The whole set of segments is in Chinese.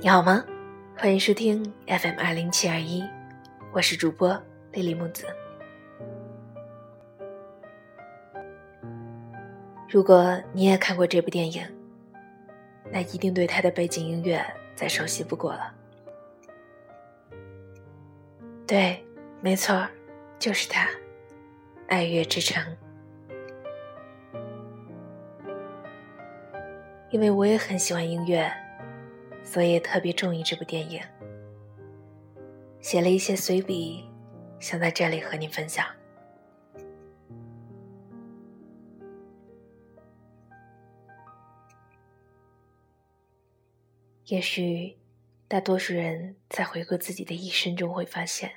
你好吗？欢迎收听 FM 二零七二一，我是主播莉莉木子。如果你也看过这部电影，那一定对它的背景音乐再熟悉不过了。对，没错，就是它，《爱乐之城》。因为我也很喜欢音乐，所以特别中意这部电影。写了一些随笔，想在这里和你分享。也许，大多数人在回顾自己的一生中，会发现，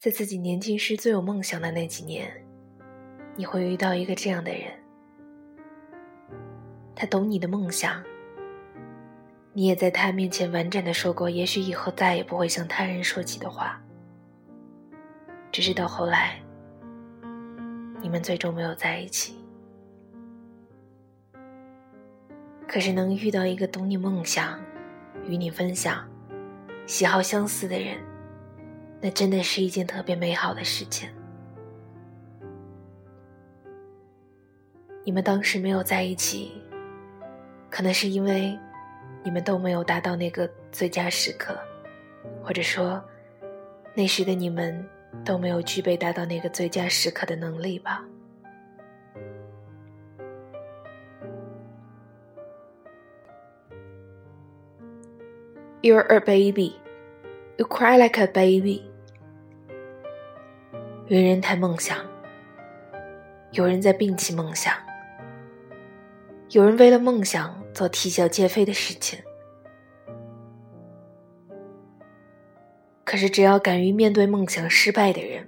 在自己年轻时最有梦想的那几年，你会遇到一个这样的人。他懂你的梦想，你也在他面前完整的说过，也许以后再也不会向他人说起的话。只是到后来，你们最终没有在一起。可是能遇到一个懂你梦想、与你分享、喜好相似的人，那真的是一件特别美好的事情。你们当时没有在一起。可能是因为你们都没有达到那个最佳时刻，或者说那时的你们都没有具备达到那个最佳时刻的能力吧。You're a baby, you cry like a baby。有人谈梦想，有人在摒弃梦想。有人为了梦想做啼笑皆非的事情，可是只要敢于面对梦想失败的人，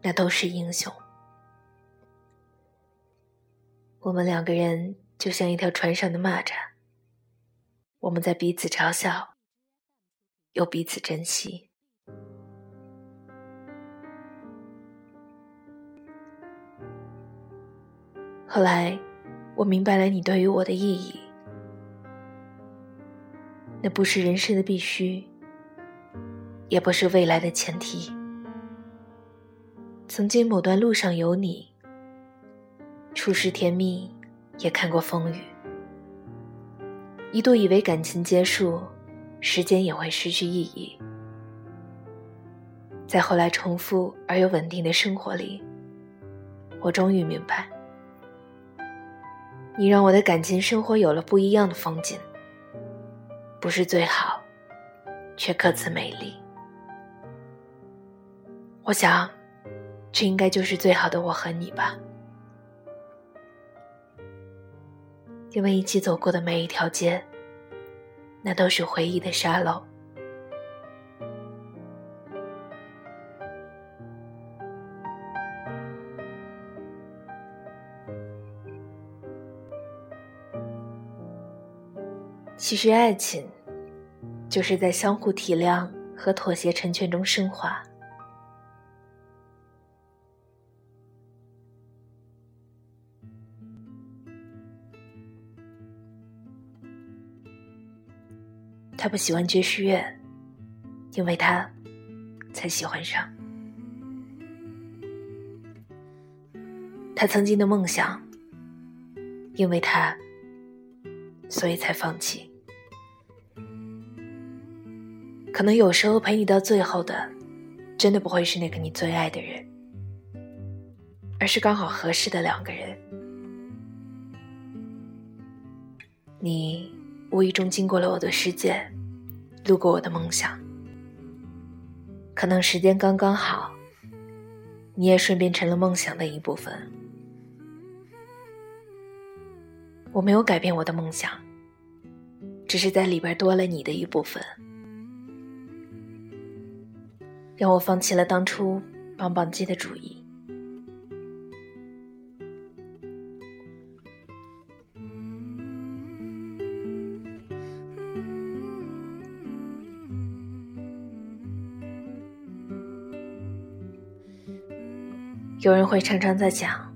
那都是英雄。我们两个人就像一条船上的蚂蚱，我们在彼此嘲笑，又彼此珍惜。后来。我明白了你对于我的意义，那不是人生的必须，也不是未来的前提。曾经某段路上有你，初识甜蜜，也看过风雨，一度以为感情结束，时间也会失去意义。在后来重复而又稳定的生活里，我终于明白。你让我的感情生活有了不一样的风景，不是最好，却各自美丽。我想，这应该就是最好的我和你吧，因为一起走过的每一条街，那都是回忆的沙漏。其实，爱情就是在相互体谅和妥协成全中升华。他不喜欢爵士乐，因为他才喜欢上。他曾经的梦想，因为他，所以才放弃。可能有时候陪你到最后的，真的不会是那个你最爱的人，而是刚好合适的两个人。你无意中经过了我的世界，路过我的梦想。可能时间刚刚好，你也顺便成了梦想的一部分。我没有改变我的梦想，只是在里边多了你的一部分。让我放弃了当初棒棒鸡的主意。有人会常常在想，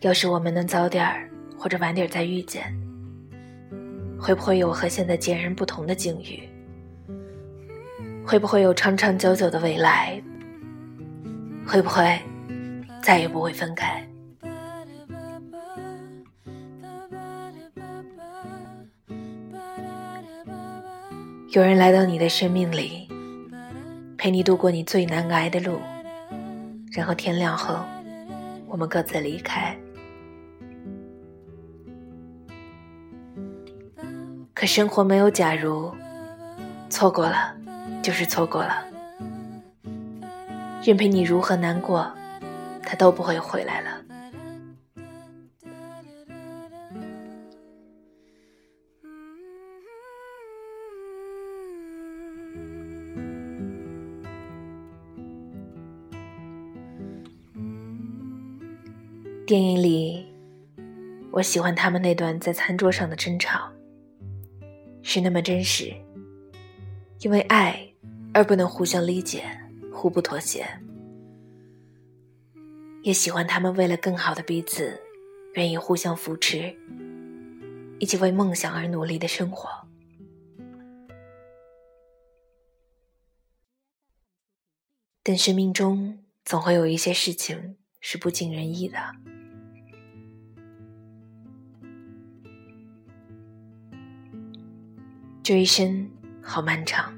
要是我们能早点儿或者晚点儿再遇见，会不会有和现在截然不同的境遇？会不会有长长久久的未来？会不会再也不会分开？有人来到你的生命里，陪你度过你最难挨的路，然后天亮后，我们各自离开。可生活没有假如，错过了就是错过了。任凭你如何难过，他都不会回来了。电影里，我喜欢他们那段在餐桌上的争吵。是那么真实，因为爱而不能互相理解、互不妥协。也喜欢他们为了更好的彼此，愿意互相扶持，一起为梦想而努力的生活。但生命中总会有一些事情是不尽人意的。这一生好漫长，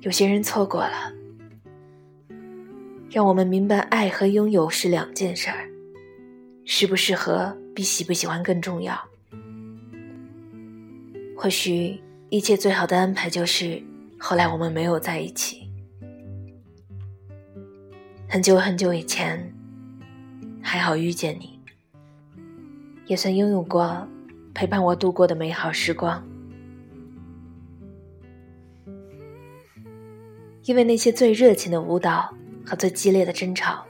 有些人错过了，让我们明白爱和拥有是两件事儿，适不适合比喜不喜欢更重要。或许一切最好的安排就是后来我们没有在一起。很久很久以前，还好遇见你，也算拥有过。陪伴我度过的美好时光，因为那些最热情的舞蹈和最激烈的争吵，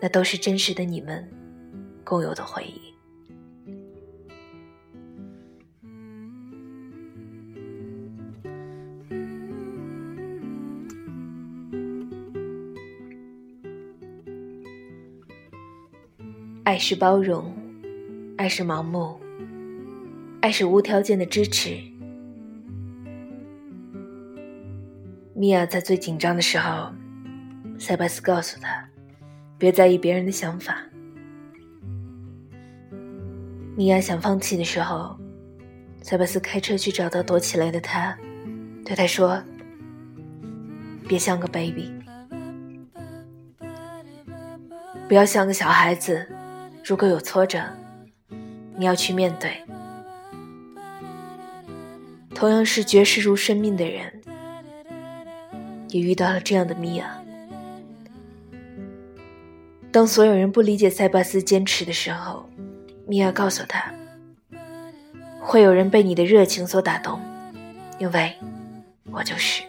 那都是真实的你们共有的回忆。爱是包容，爱是盲目。爱是无条件的支持。米娅在最紧张的时候，塞巴斯告诉她：“别在意别人的想法。”米娅想放弃的时候，塞巴斯开车去找到躲起来的他，对他说：“别像个 baby，不要像个小孩子。如果有挫折，你要去面对。”同样是绝世如生命的人，也遇到了这样的米娅。当所有人不理解塞巴斯坚持的时候，米娅告诉他：“会有人被你的热情所打动，因为我就是。”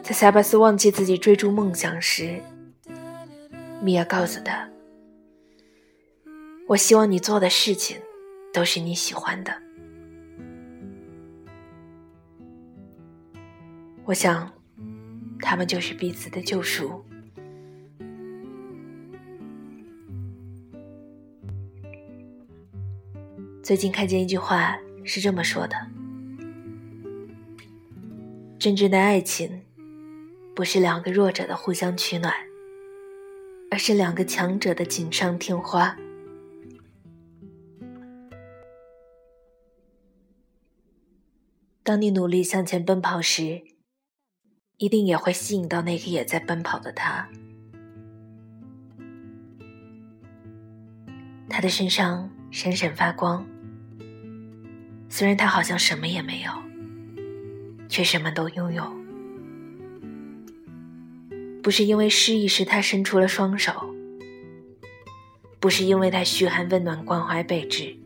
在塞巴斯忘记自己追逐梦想时，米娅告诉他：“我希望你做的事情都是你喜欢的。”我想，他们就是彼此的救赎。最近看见一句话是这么说的：“真正的爱情，不是两个弱者的互相取暖，而是两个强者的锦上添花。”当你努力向前奔跑时，一定也会吸引到那个也在奔跑的他。他的身上闪闪发光，虽然他好像什么也没有，却什么都拥有。不是因为失意时他伸出了双手，不是因为他嘘寒问暖关怀备至，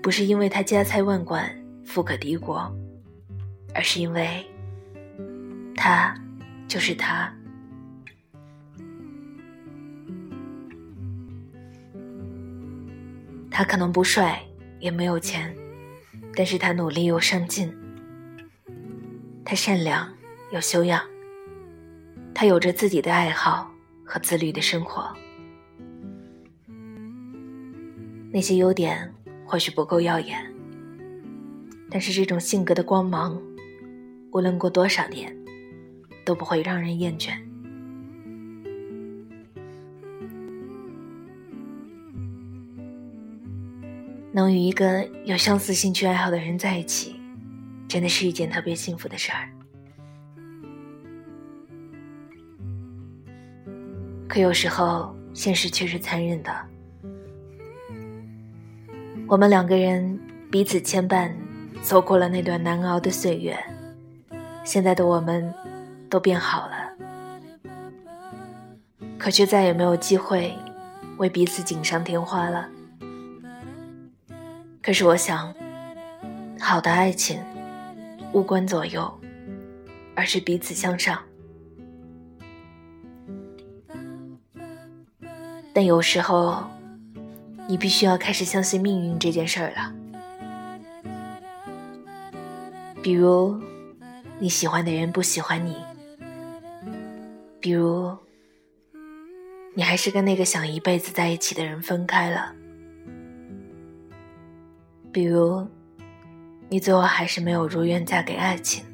不是因为他家财万贯富可敌国，而是因为。他就是他，他可能不帅，也没有钱，但是他努力又上进。他善良有修养，他有着自己的爱好和自律的生活。那些优点或许不够耀眼，但是这种性格的光芒，无论过多少年，都不会让人厌倦。能与一个有相似兴趣爱好的人在一起，真的是一件特别幸福的事儿。可有时候，现实却是残忍的。我们两个人彼此牵绊，走过了那段难熬的岁月，现在的我们都变好了，可却再也没有机会为彼此锦上添花了。可是我想，好的爱情无关左右，而是彼此向上。但有时候，你必须要开始相信命运这件事儿了。比如，你喜欢的人不喜欢你；比如，你还是跟那个想一辈子在一起的人分开了。比如，你最后还是没有如愿嫁给爱情，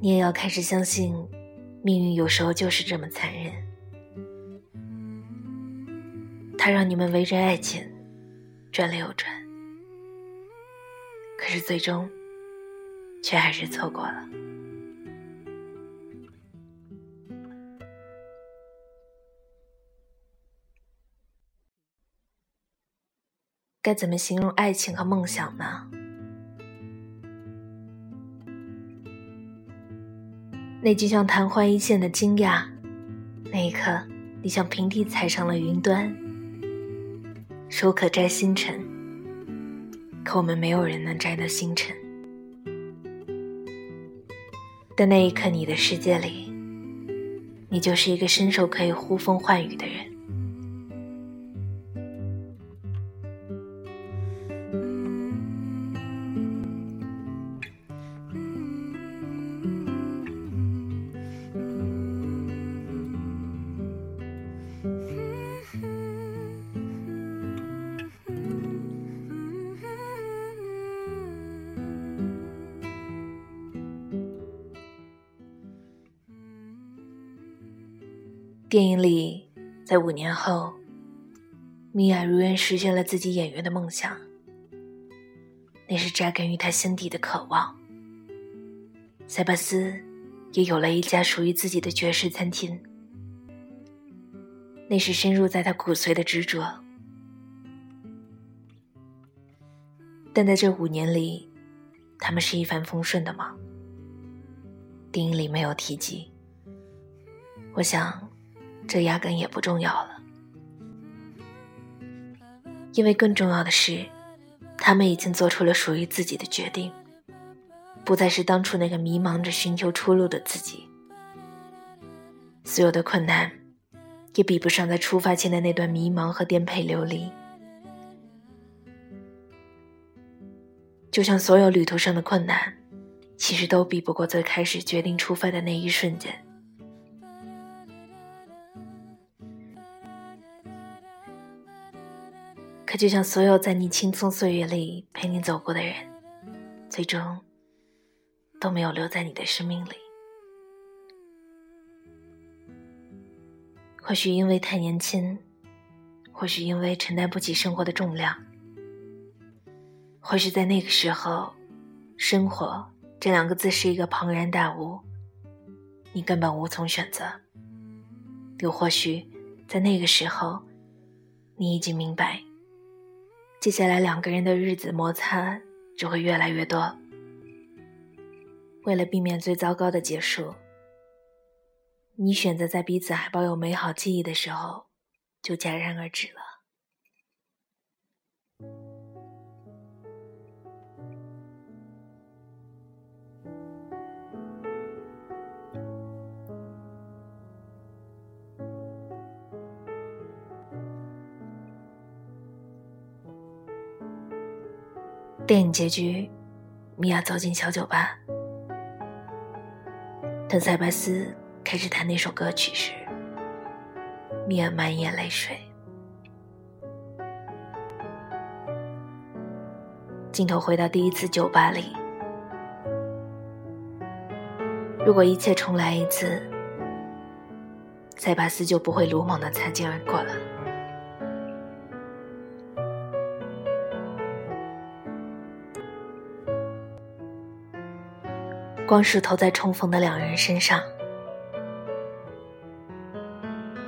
你也要开始相信，命运有时候就是这么残忍。它让你们围着爱情转了又转，可是最终却还是错过了。该怎么形容爱情和梦想呢？那就像昙花一现的惊讶，那一刻，你像平地踩上了云端。手可摘星辰，可我们没有人能摘到星辰。在那一刻，你的世界里，你就是一个伸手可以呼风唤雨的人。电影里，在五年后，米娅如愿实现了自己演员的梦想。那是扎根于她心底的渴望。塞巴斯也有了一家属于自己的爵士餐厅。那是深入在他骨髓的执着。但在这五年里，他们是一帆风顺的吗？电影里没有提及。我想。这压根也不重要了，因为更重要的是，他们已经做出了属于自己的决定，不再是当初那个迷茫着寻求出路的自己。所有的困难，也比不上在出发前的那段迷茫和颠沛流离。就像所有旅途上的困难，其实都比不过最开始决定出发的那一瞬间。可就像所有在你青葱岁月里陪你走过的人，最终都没有留在你的生命里。或许因为太年轻，或许因为承担不起生活的重量，或许在那个时候，“生活”这两个字是一个庞然大物，你根本无从选择。又或许在那个时候，你已经明白。接下来两个人的日子摩擦就会越来越多。为了避免最糟糕的结束，你选择在彼此还抱有美好记忆的时候就戛然而止了。电影结局，米娅走进小酒吧。等塞巴斯开始弹那首歌曲时，米娅满眼泪水。镜头回到第一次酒吧里，如果一切重来一次，塞巴斯就不会鲁莽的擦肩而过了。光束投在重逢的两人身上。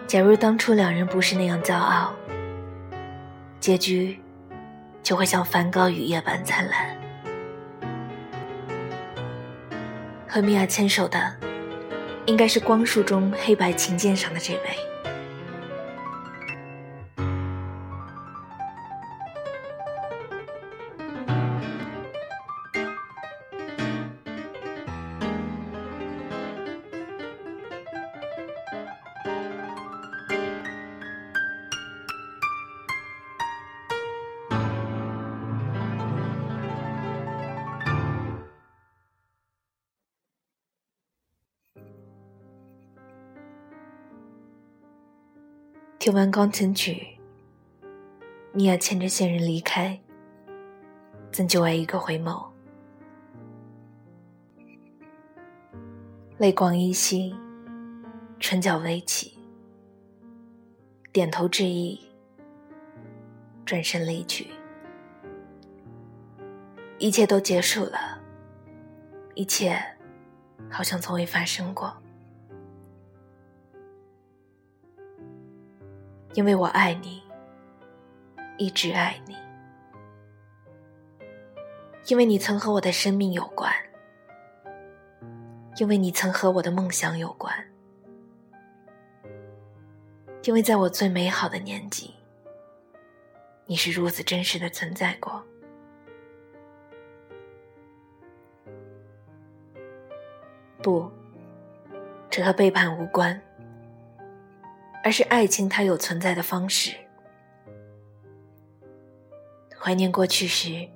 假如当初两人不是那样骄傲，结局就会像梵高雨夜般灿烂。和米娅牵手的，应该是光束中黑白琴键上的这位。完钢琴曲，米娅牵着线人离开，怎就爱一个回眸？泪光依稀，唇角微起，点头致意，转身离去。一切都结束了，一切好像从未发生过。因为我爱你，一直爱你。因为你曾和我的生命有关，因为你曾和我的梦想有关，因为在我最美好的年纪，你是如此真实的存在过。不，这和背叛无关。而是爱情，它有存在的方式。怀念过去时，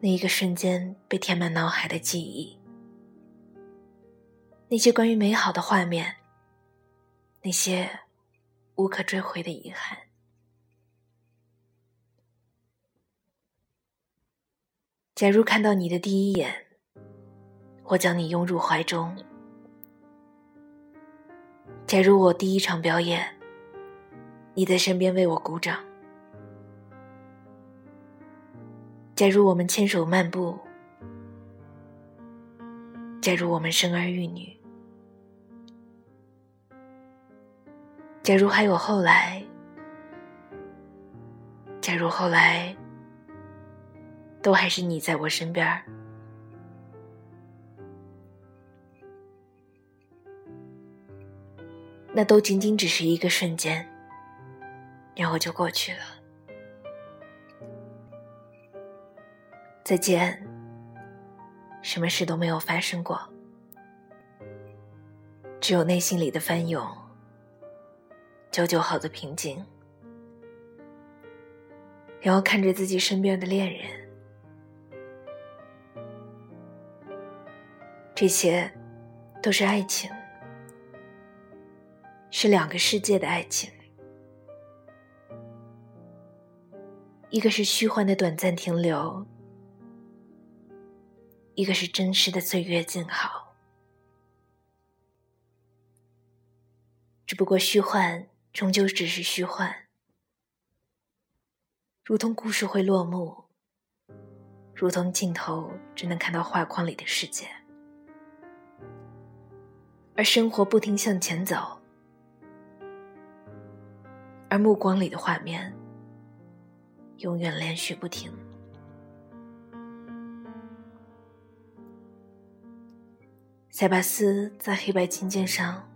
那一个瞬间被填满脑海的记忆，那些关于美好的画面，那些无可追回的遗憾。假如看到你的第一眼，我将你拥入怀中。假如我第一场表演，你在身边为我鼓掌；假如我们牵手漫步；假如我们生儿育女；假如还有后来；假如后来都还是你在我身边那都仅仅只是一个瞬间，然后就过去了。再见，什么事都没有发生过，只有内心里的翻涌，久久好的平静。然后看着自己身边的恋人，这些都是爱情。是两个世界的爱情，一个是虚幻的短暂停留，一个是真实的岁月静好。只不过虚幻终究只是虚幻，如同故事会落幕，如同镜头只能看到画框里的世界，而生活不停向前走。而目光里的画面，永远连续不停。塞巴斯在黑白琴键上，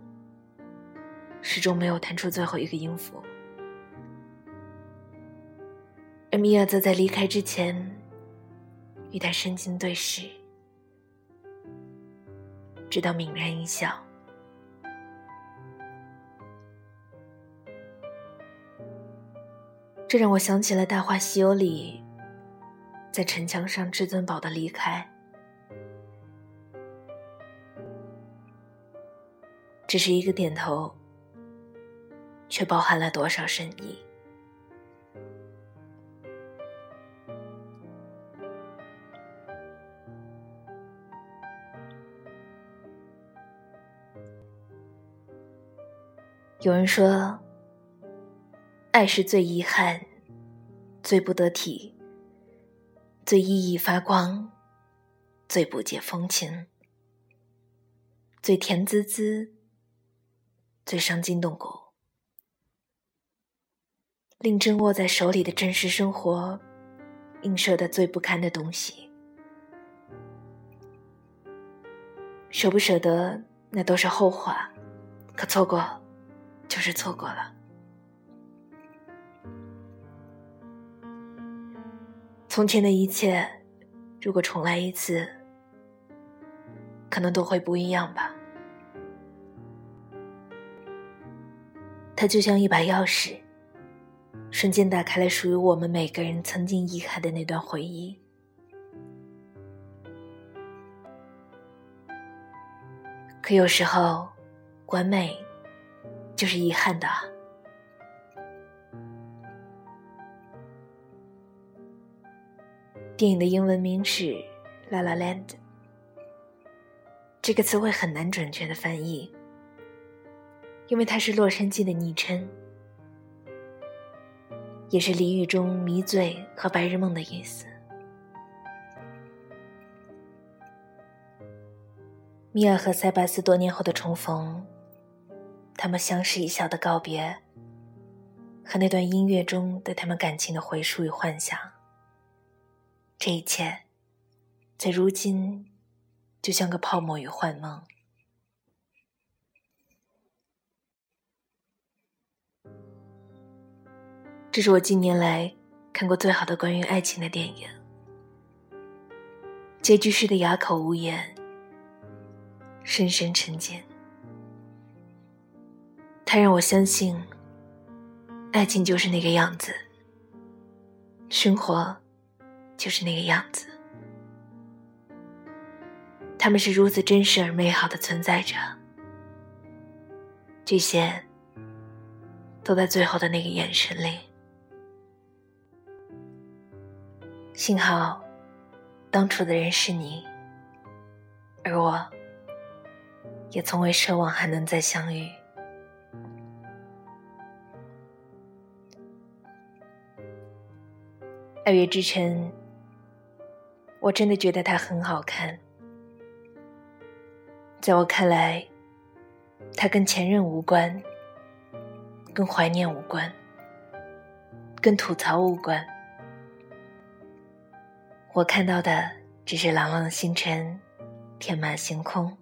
始终没有弹出最后一个音符，而米娅则在离开之前，与他深情对视，直到泯然一笑。这让我想起了《大话西游》里，在城墙上至尊宝的离开，只是一个点头，却包含了多少深意。有人说，爱是最遗憾、最不得体、最熠熠发光、最不解风情、最甜滋滋、最伤筋动骨，令真握在手里的真实生活映射的最不堪的东西。舍不舍得，那都是后话，可错过。就是错过了。从前的一切，如果重来一次，可能都会不一样吧。它就像一把钥匙，瞬间打开了属于我们每个人曾经遗憾的那段回忆。可有时候，完美。就是遗憾的。电影的英文名是《La La Land》，这个词汇很难准确的翻译，因为它是洛杉矶的昵称，也是俚语中迷醉和白日梦的意思。米尔和塞巴斯多年后的重逢。他们相视一笑的告别，和那段音乐中对他们感情的回溯与幻想，这一切，在如今，就像个泡沫与幻梦。这是我近年来看过最好的关于爱情的电影，结局是的哑口无言，深深沉静。他让我相信，爱情就是那个样子，生活就是那个样子。他们是如此真实而美好的存在着，这些都在最后的那个眼神里。幸好，当初的人是你，而我，也从未奢望还能再相遇。《爱乐之城》，我真的觉得它很好看。在我看来，它跟前任无关，跟怀念无关，跟吐槽无关。我看到的只是朗朗星辰，天马行空。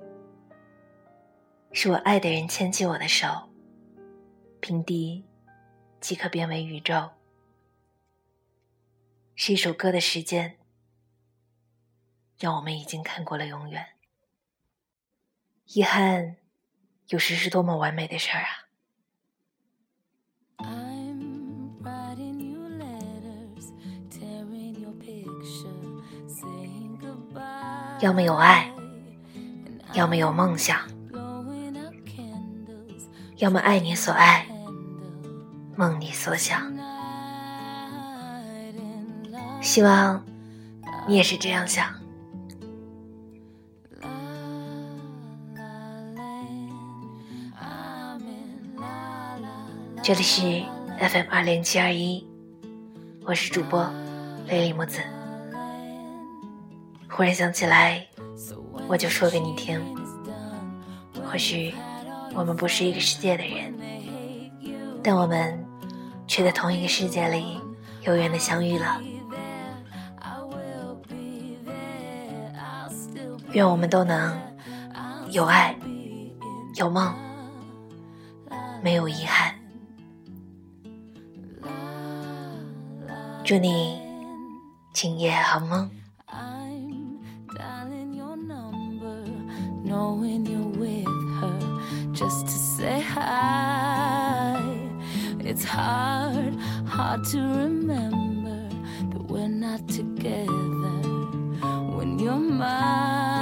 是我爱的人牵起我的手，平地即可变为宇宙。是一首歌的时间，让我们已经看过了永远。遗憾，有时是多么完美的事儿啊！要么有爱，要么有梦想，要么爱你所爱，梦你所想。希望你也是这样想。这里是 FM 二零七二一，我是主播雷里木子。忽然想起来，我就说给你听。或许我们不是一个世界的人，但我们却在同一个世界里有缘的相遇了。愿我们都能有爱，有梦，没有遗憾。祝你今夜好梦。love.